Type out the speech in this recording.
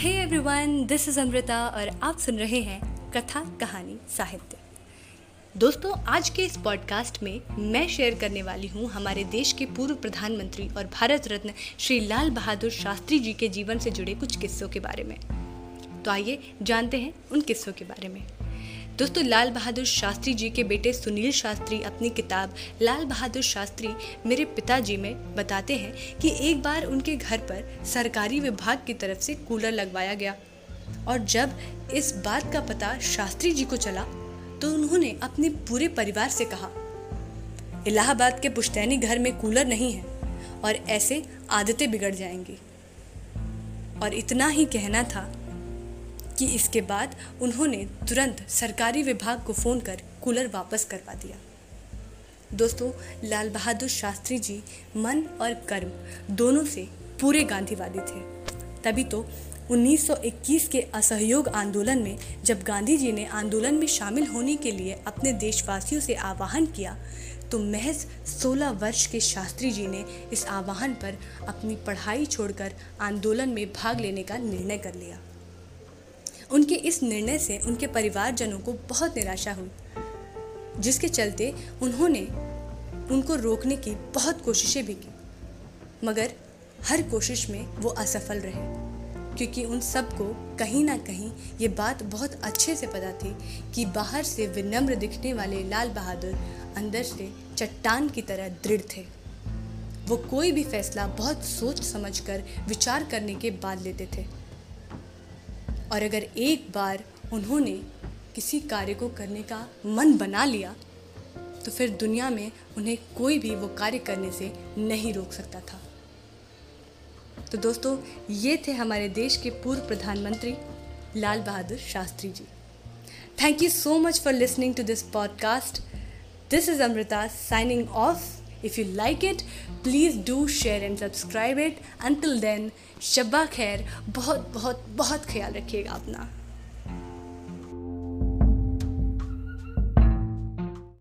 Hey everyone this is Amrita और आप सुन रहे हैं कथा कहानी साहित्य। दोस्तों, आज के इस पॉडकास्ट में मैं शेयर करने वाली हूँ हमारे देश के पूर्व प्रधानमंत्री और भारत रत्न श्री लाल बहादुर शास्त्री जी के जीवन से जुड़े कुछ किस्सों के बारे में। तो आइए जानते हैं उन किस्सों के बारे में। दोस्तों, लाल बहादुर शास्त्री जी के बेटे सुनील शास्त्री अपनी किताब लाल बहादुर शास्त्री मेरे पिताजी में बताते हैं कि एक बार उनके घर पर सरकारी विभाग की तरफ़ से कूलर लगवाया गया और जब इस बात का पता शास्त्री जी को चला तो उन्होंने अपने पूरे परिवार से कहा, इलाहाबाद के पुश्तैनी घर में कूलर नहीं है और ऐसे आदतें बिगड़ जाएँगी। और इतना ही कहना था कि इसके बाद उन्होंने तुरंत सरकारी विभाग को फ़ोन कर कूलर वापस करवा दिया। दोस्तों, लाल बहादुर शास्त्री जी, मन और कर्म दोनों से पूरे गांधीवादी थे। तभी तो 1921 के असहयोग आंदोलन में जब गांधी जी ने आंदोलन में शामिल होने के लिए अपने देशवासियों से आह्वान किया तो महज 16 वर्ष के शास्त्री जी ने इस आह्वान पर अपनी पढ़ाई छोड़कर आंदोलन में भाग लेने का निर्णय कर लिया। उनके इस निर्णय से उनके परिवारजनों को बहुत निराशा हुई, जिसके चलते उन्होंने उनको रोकने की बहुत कोशिशें भी की। मगर हर कोशिश में वो असफल रहे, क्योंकि उन सबको कहीं ना कहीं ये बात बहुत अच्छे से पता थी कि बाहर से विनम्र दिखने वाले लाल बहादुर अंदर से चट्टान की तरह दृढ़ थे। वो कोई भी फैसला बहुत सोच समझकर, विचार करने के बाद लेते थे। और अगर एक बार उन्होंने किसी कार्य को करने का मन बना लिया तो फिर दुनिया में उन्हें कोई भी वो कार्य करने से नहीं रोक सकता था। तो दोस्तों, ये थे हमारे देश के पूर्व प्रधानमंत्री Lal Bahadur Shastri ji. Thank you so much for listening to this podcast this is Amrita signing off if you like it please do share and subscribe it until then शब्बा खैर बहुत बहुत बहुत ख्याल रखिएगा अपना।